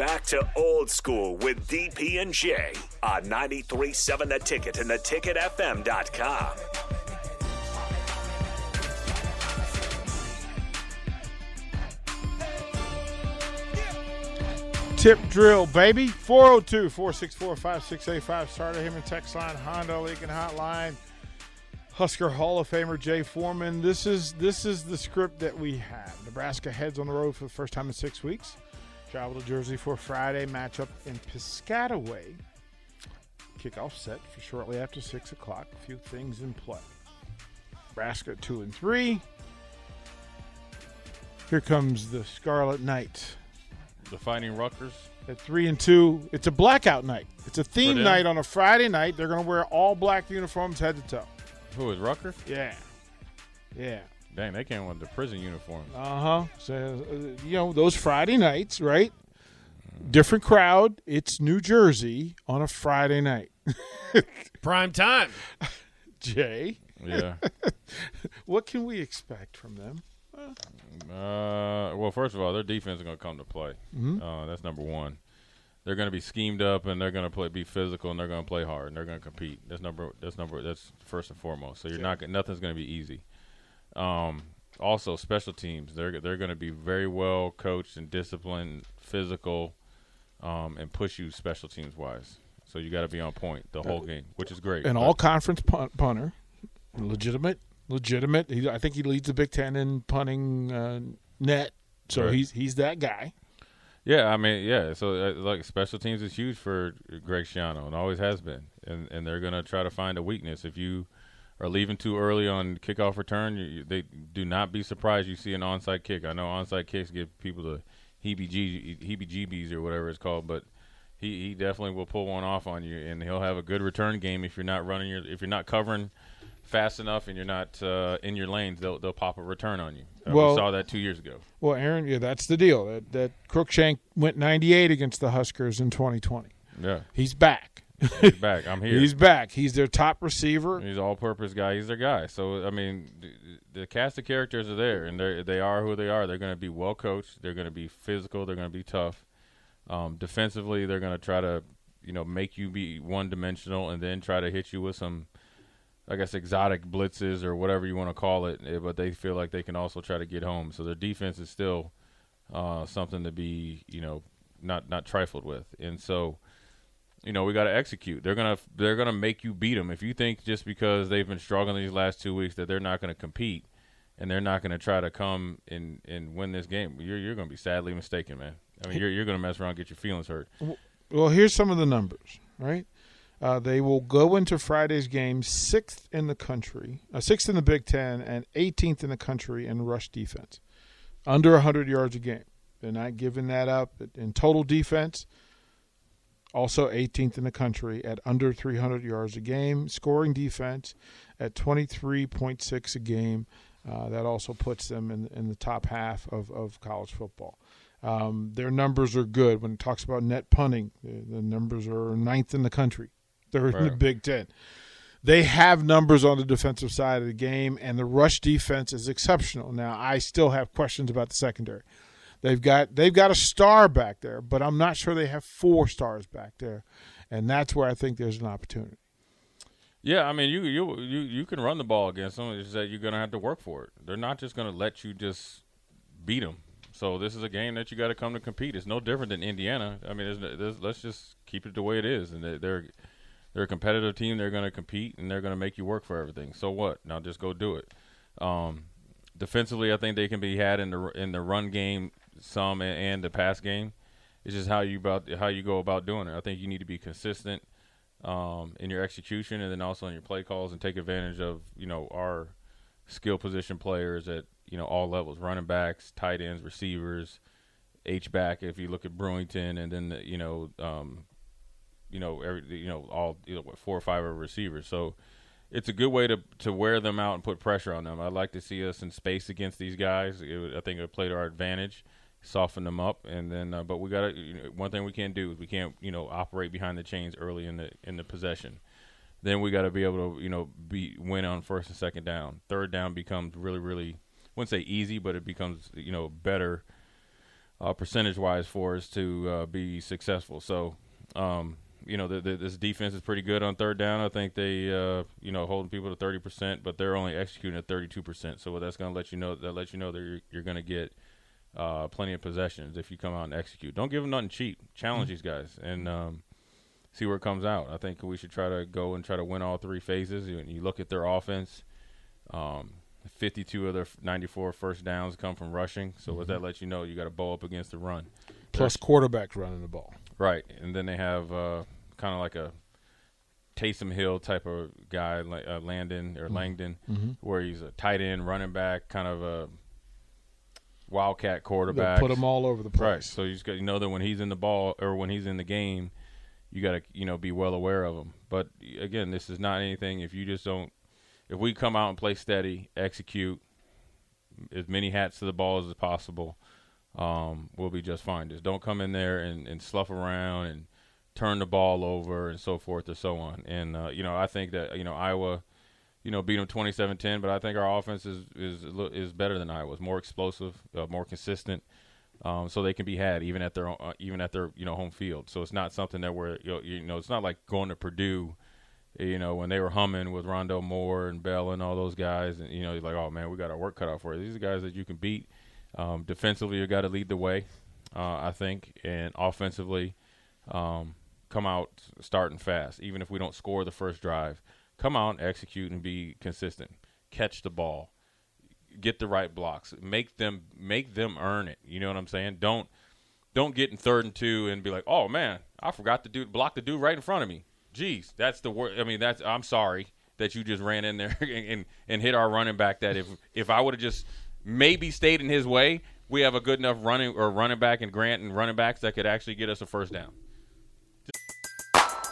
Back to old school with DP and J on 93.7 The Ticket and theticketfm.com. Tip drill, baby. 402 464 5685. Starter him and text line, Honda Lincoln Hotline. Husker Hall of Famer Jay Foreman. This is this is the script that we have. Nebraska heads on the road for the first time in six weeks. Travel to Jersey for Friday matchup in Piscataway. Kickoff set for shortly after six o'clock. A few things in play. Nebraska two and three. Here comes the Scarlet Knight The Fighting Rutgers. at three and two. It's a blackout night. It's a theme them? night on a Friday night. They're going to wear all black uniforms head to toe. Who is Rutgers? Yeah, yeah. Dang, they came with the prison uniforms. Uh huh. So uh, you know those Friday nights, right? Different crowd. It's New Jersey on a Friday night. Prime time. Jay, Yeah. what can we expect from them? Uh, well, first of all, their defense is going to come to play. Uh, that's number one. They're going to be schemed up, and they're going to play be physical, and they're going to play hard, and they're going to compete. That's number. That's number. That's first and foremost. So you're not. gonna- Nothing's going to be easy. Um, also, special teams. They're they're going to be very well coached and disciplined, physical, um, and push you special teams wise. So you got to be on point the whole game, which is great. An all conference punt, punter, legitimate, legitimate. He, I think he leads the Big Ten in punting uh, net. So Right. he's he's that guy. Yeah, I mean, yeah. So uh, like special teams is huge for Greg Schiano and always has been, and and they're gonna try to find a weakness. If you are leaving too early on kickoff return, you, they do not be surprised you see an onside kick. I know onside kicks give people the heebie heebie-jeebies or whatever it's called, but he, he definitely will pull one off on you, and he'll have a good return game if you're not running your if you're not covering fast enough and you're not uh, in your lanes. They'll they'll pop a return on you. Uh, Well- we saw that two years ago. Well, Aaron, yeah, that's the deal. That that Cruickshank went 98 against the Huskers in 2020. Yeah, He's back. He's back. I'm here. He's back. He's their top receiver. He's all-purpose guy. He's their guy. So I mean, the, the cast of characters are there, and they they are who they are. They're going to be well coached. They're going to be physical. They're going to be tough. Um, defensively, they're going to try to you know make you be one-dimensional, and then try to hit you with some, I guess, exotic blitzes or whatever you want to call it. eh, But they feel like they can also try to get home. So their defense is still uh, something to be you know not not trifled with, and so you know we got to execute. They're gonna they're gonna make you beat them. If you think just because they've been struggling these last two weeks that they're not to compete and they're not to try to come and and win this game, you're you're to be sadly mistaken, man. I mean, you're you're to mess around and get your feelings hurt. Well, here's some of the numbers, right? Uh, they will go into Friday's game sixth in the country, uh, sixth in the Big Ten, and 18th in the country in rush defense, under 100 yards a game. They're not giving that up in total defense. Also 18th in the country at under 300 yards a game. Scoring defense at 23.6 a game. Uh, that also puts them in, in the top half of, of college football. Um, their numbers are good. When it talks about net punting, the, the numbers are ninth in the country. They're in the Big Ten. They have numbers on the defensive side of the game, and the rush defense is exceptional. Now, I still have questions about the secondary. They've got they've got a star back there, but I'm not sure they have four stars back there, and that's where I think there's an opportunity. Yeah, I mean, you you you you can run the ball against them. It's that you're going to have to work for it. They're not just going to let you just beat them. So this is a game that you got to come to compete. It's no different than Indiana. I mean, there's, there's, let's just keep it the way it is. And they, they're they're a competitive team. They're going to compete and they're going to make you work for everything. So what? Now just go do it. Um, defensively, I think they can be had in the in the run game some and, and the pass game. It's just how you about how you go about doing it. I think you need to be consistent um, in your execution and then also in your play calls and take advantage of you know our skill position players at you know all levels running backs tight ends receivers H back. If you look at Brewington, and then the, you know, um, you know, every you know all you know, four or five receivers. So it's a good way to to wear them out and put pressure on them. I'd like to see us in space against these guys. I think it would play to our advantage, soften them up, and then. Uh, but we got to. You know, one thing we can't do is we can't you know operate behind the chains early in the in the possession. Then we got to be able to you know be win on first and second down. Third down becomes really really. I wouldn't say easy, but it becomes you know better uh, percentage wise for us to uh, be successful. So. Um, you know, the, the, this defense is pretty good on third down. I think they, uh, you know, holding people to thirty percent, but they're only executing at thirty-two percent. So that's going to let you know that let you know that you're, you're going to get uh, plenty of possessions if you come out and execute. Don't give them nothing cheap. Challenge mm-hmm. these guys and um, see where it comes out. I think we should try to go and try to win all three phases. You, you look at their offense. Um, 52 of their 94 first downs come from rushing. So mm-hmm. what that lets you know, you got to bow up against the run. Plus quarterbacks running the ball. Right, and then they have uh, kind of like a Taysom Hill type of guy, like uh, Landon or mm-hmm. Langdon, mm-hmm. where he's a tight end, running back, kind of a wildcat quarterback. Put them all over the place. Right. So you just got you know that when he's in the ball or when he's in the game, you got to you know be well aware of him. But again, this is not anything. If you just don't, if we come out and play steady, execute as many hats to the ball as possible um, we'll be just fine. Just don't come in there and, and slough around and turn the ball over and so forth and so on. And uh, you know, I think that you know Iowa, you know, beat them 27-10, but I think our offense is is is better than Iowa's, more explosive, uh, more consistent. Um, so they can be had even at their uh, even at their you know home field. So it's not something that we're you know, it's not like going to Purdue, you know when they were humming with Rondale Moore and Bell and all those guys, and you know like oh man we got our work cut out for us. These are guys that you can beat um, defensively, you got to lead the way, uh, I think, and offensively, um, come out starting fast. Even if we don't score the first drive, come out, execute, and be consistent. Catch the ball, get the right blocks, make them make them earn it. You know what I'm saying? Don't don't get in third and two and be like, oh man, I forgot to do block the dude right in front of me. Jeez, that's the word. I mean, that's I'm sorry that you just ran in there and, and, and hit our running back. That if if I would have just maybe stayed in his way, we have a good enough running or running back and Grant and running backs that could actually get us a first down.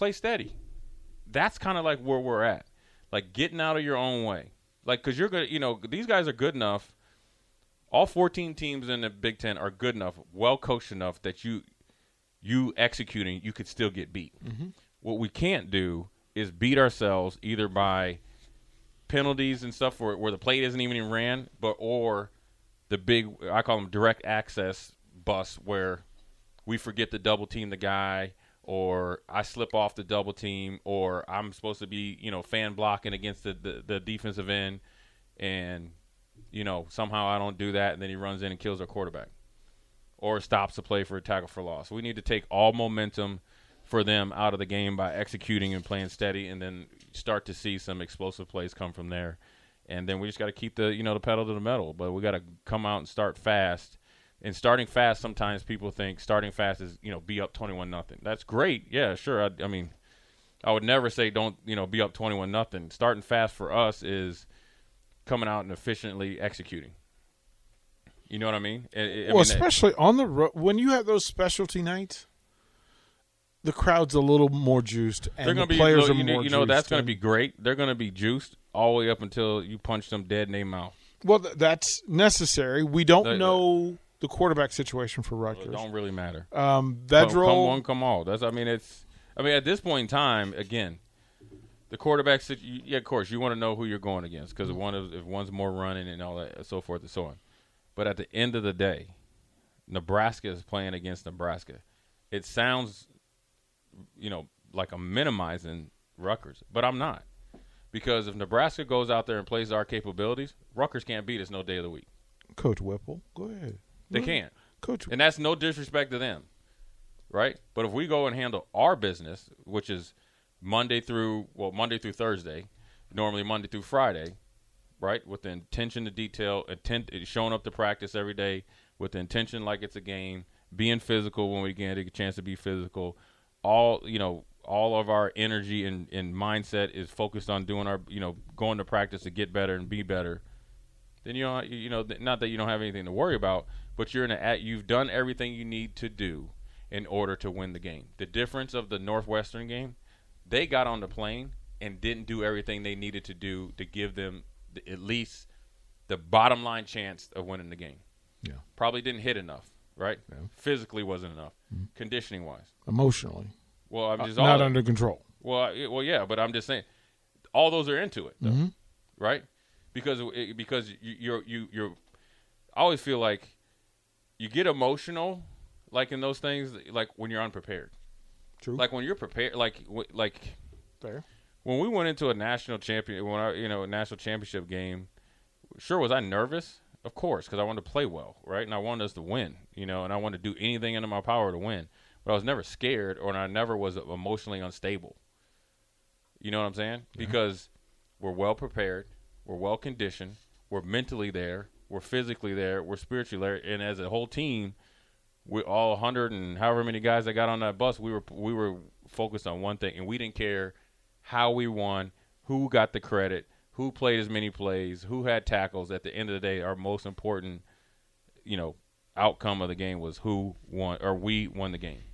Play steady. That's kind of like where we're at. Like getting out of your own way. Like, because you're going to, you know, these guys are good enough. All 14 teams in the Big Ten are good enough, well coached enough that you, you executing, you could still get beat. Mm-hmm. What we can't do is beat ourselves either by penalties and stuff where, where the plate isn't even ran, but or the big I call them direct access bus where we forget to double team the guy or I slip off the double team or I'm supposed to be, you know, fan blocking against the, the, the defensive end and you know, somehow I don't do that and then he runs in and kills our quarterback. Or stops the play for a tackle for loss. We need to take all momentum for them out of the game by executing and playing steady, and then start to see some explosive plays come from there. And then we just got to keep the you know the pedal to the metal, but we got to come out and start fast. And starting fast, sometimes people think starting fast is you know be up twenty one nothing. That's great, yeah, sure. I, I mean, I would never say don't you know be up twenty one nothing. Starting fast for us is coming out and efficiently executing. You know what I mean? I, I well, mean, especially on the road when you have those specialty nights the crowd's a little more juiced, and they're gonna the be, players you know, are more. You know that's going to be great. They're going to be juiced all the way up until you punch them dead in their mouth. Well, th- that's necessary. We don't the, know the quarterback situation for Rutgers. It don't really matter. Um, Vedral, come, come one, come all. That's. I mean, it's. I mean, at this point in time, again, the quarterback. Situation. Yeah, of course, you want to know who you're going against because one of if one's more running and all that, and so forth and so on. But at the end of the day, Nebraska is playing against Nebraska. It sounds you know, like I'm minimizing Rutgers, but I'm not. Because if Nebraska goes out there and plays our capabilities, Rutgers can't beat us no day of the week. Coach Whipple, go ahead. They mm-hmm. can't. Coach. And that's no disrespect to them, right? But if we go and handle our business, which is Monday through well Monday through Thursday, normally Monday through Friday, right? With the intention to detail, intent showing up to practice every day with the intention like it's a game, being physical when we get a chance to be physical. All you know, all of our energy and, and mindset is focused on doing our you know going to practice to get better and be better. Then you know you know not that you don't have anything to worry about, but you're in a you've done everything you need to do in order to win the game. The difference of the Northwestern game, they got on the plane and didn't do everything they needed to do to give them the, at least the bottom line chance of winning the game. Yeah. Probably didn't hit enough, right? Yeah. Physically wasn't enough. Conditioning wise. Emotionally, Well, I'm Uh, just not all, under control. well, I- well, yeah, but I'm just saying, all those are into it, though, Mm-hmm. right? Because it- because you, you're you you're. I always feel like you get emotional, like in those things, like when you're unprepared. True. Like when you're prepared, like like Fair. when we went into a national champion, when I you know a national championship game, sure was I nervous? Of course, because I wanted to play well, right? And I wanted us to win, you know, and I wanted to do anything under my power to win. But I was never scared, or I never was emotionally unstable. You know what I'm saying? Because we're well prepared, we're well conditioned, we're mentally there, we're physically there, we're spiritually there, and as a whole team, we all 100 and however many guys that got on that bus, we were we were focused on one thing, and we didn't care how we won, who got the credit, who played as many plays, who had tackles. At the end of the day, our most important, you know, outcome of the game was who won or we won the game.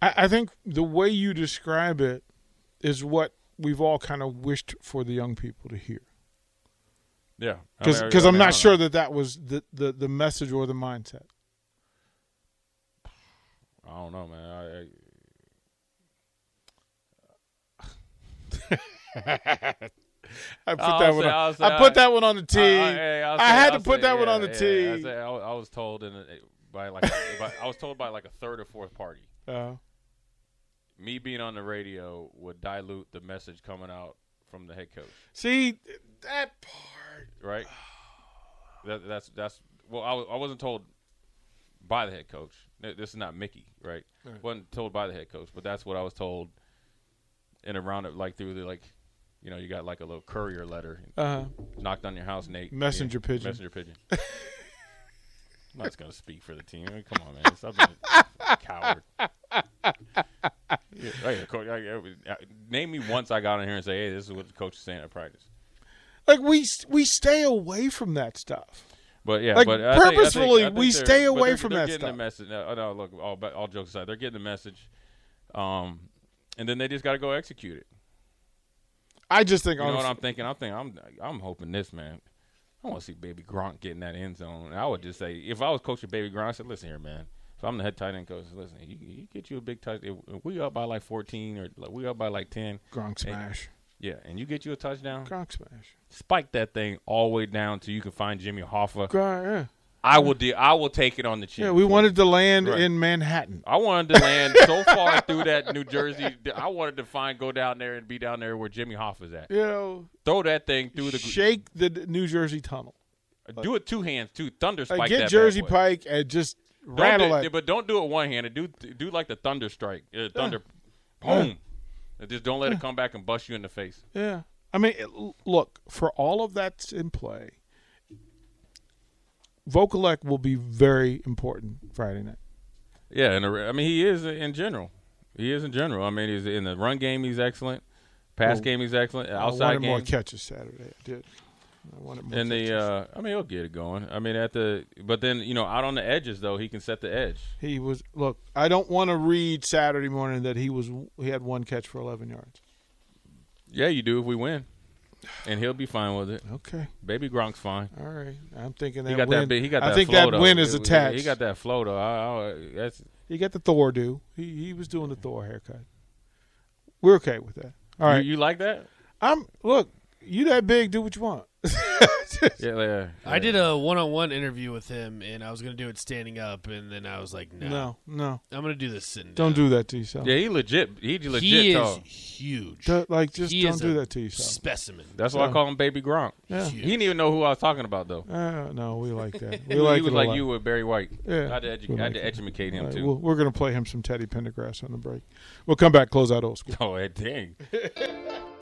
I, I think the way you describe it is what we've all kind of wished for the young people to hear. Yeah, I Because I- I I'm mean, not sure know. that that was the, the, the message or the mindset. I don't know, man. I, I, I put I'll that say- one. On, say I put I- that one on the tee. I, I say- had to put that one on the yeah, tee. I, I was- I was told in a, by like by, I was told by like a third or fourth party. Uh, Me being on the radio would dilute the message coming out from the head coach. see that part. Right? That, that's that's well, I, I wasn't told by the head coach. This is not Mickey, right? wasn't told by the head coach, but that's what I was told in a roundup, like through the like, you know, you got like a little courier letter Uh, knocked on your house, Nate. Messenger Yeah, pigeon. Messenger pigeon. I'm not gonna speak for the team. I mean, come on, man. Stop being a coward. Yeah, right, coach, I- I- name me once I got in here and say, "Hey, this is what the coach is saying at practice." Like we we stay away from that stuff. But yeah, Like, but I think- I think- purposefully, I we stay away from they're that getting stuff. The message. No, no, look, all, all jokes aside, they're getting the message, um, and then they just got to go execute it. I just think you know what I'm thinking? I'm thinking. I'm I'm hoping this man. I want to see Baby Gronk get in that end zone. And I would just say, if I was coaching Baby Gronk, I said, listen here, man. If I'm the head tight end coach, listen, you, you get you a big touch. If we up by like 14 or like, we up by like 10, Gronk smash. Yeah, and you get you a touchdown, Gronk smash. spike that thing all the way down till you can find Jimmy Hoffa. Yeah. I will do. I will take it on the chin. yeah, we wanted to land Right. in Manhattan. I wanted to land so far through that New Jersey. I wanted to find go down there and be down there where Jimmy Hoffa's at. You know, Throw that thing through the shake the New Jersey tunnel. Do it two hands, two thunder spike. Like, that get Jersey. Pike and just Don't rattle do, it. but don't do it one handed. Do do like the thunder strike, uh, thunder, boom. And Just don't let it come back and bust you in the face. Yeah. I mean, it, look, for all of that's in play, Vokolek will be very important Friday night. Yeah, and I mean he is in general. He is in general. I mean he's in the run game. He's excellent. Pass Well, game he's excellent. I Outside wanted game. more catches Saturday. I did. I wanted more and the uh, I mean he'll get it going. I mean at the but then you know out on the edges though he can set the edge. he was look. I don't want to read Saturday morning that he was he had one catch for 11 yards. Yeah, you do if we win, and he'll be fine with it. Okay, Baby Gronk's fine. all right. I'm thinking that He got win. that big. He got I that. think that though. win is He- attached. He got that flow though. I, I, that's He got the Thor do. He he was doing the Thor haircut. We're okay with that. All right. you, you like that? I'm look. you that big, do what you want. Yeah, yeah. I did a one-on-one interview with him, and I was going to do it standing up, and then I was like, no, No, no, I'm going to do this sitting don't down. do that to yourself. Yeah, he legit. He legit He tall. is huge. Don't- like, just He don't is do a that to yourself. Specimen. That's why I call him Baby Gronk. Yeah. He didn't even know who I was talking about though. Uh, no, we like that. We like he was it a like lot. you with Barry White. Yeah, I had to, edu- we I had like to it. educate him All right, too. we'll- we're going to play him some Teddy Pendergrass on the break. We'll come back, close out old school. oh, eh, dang.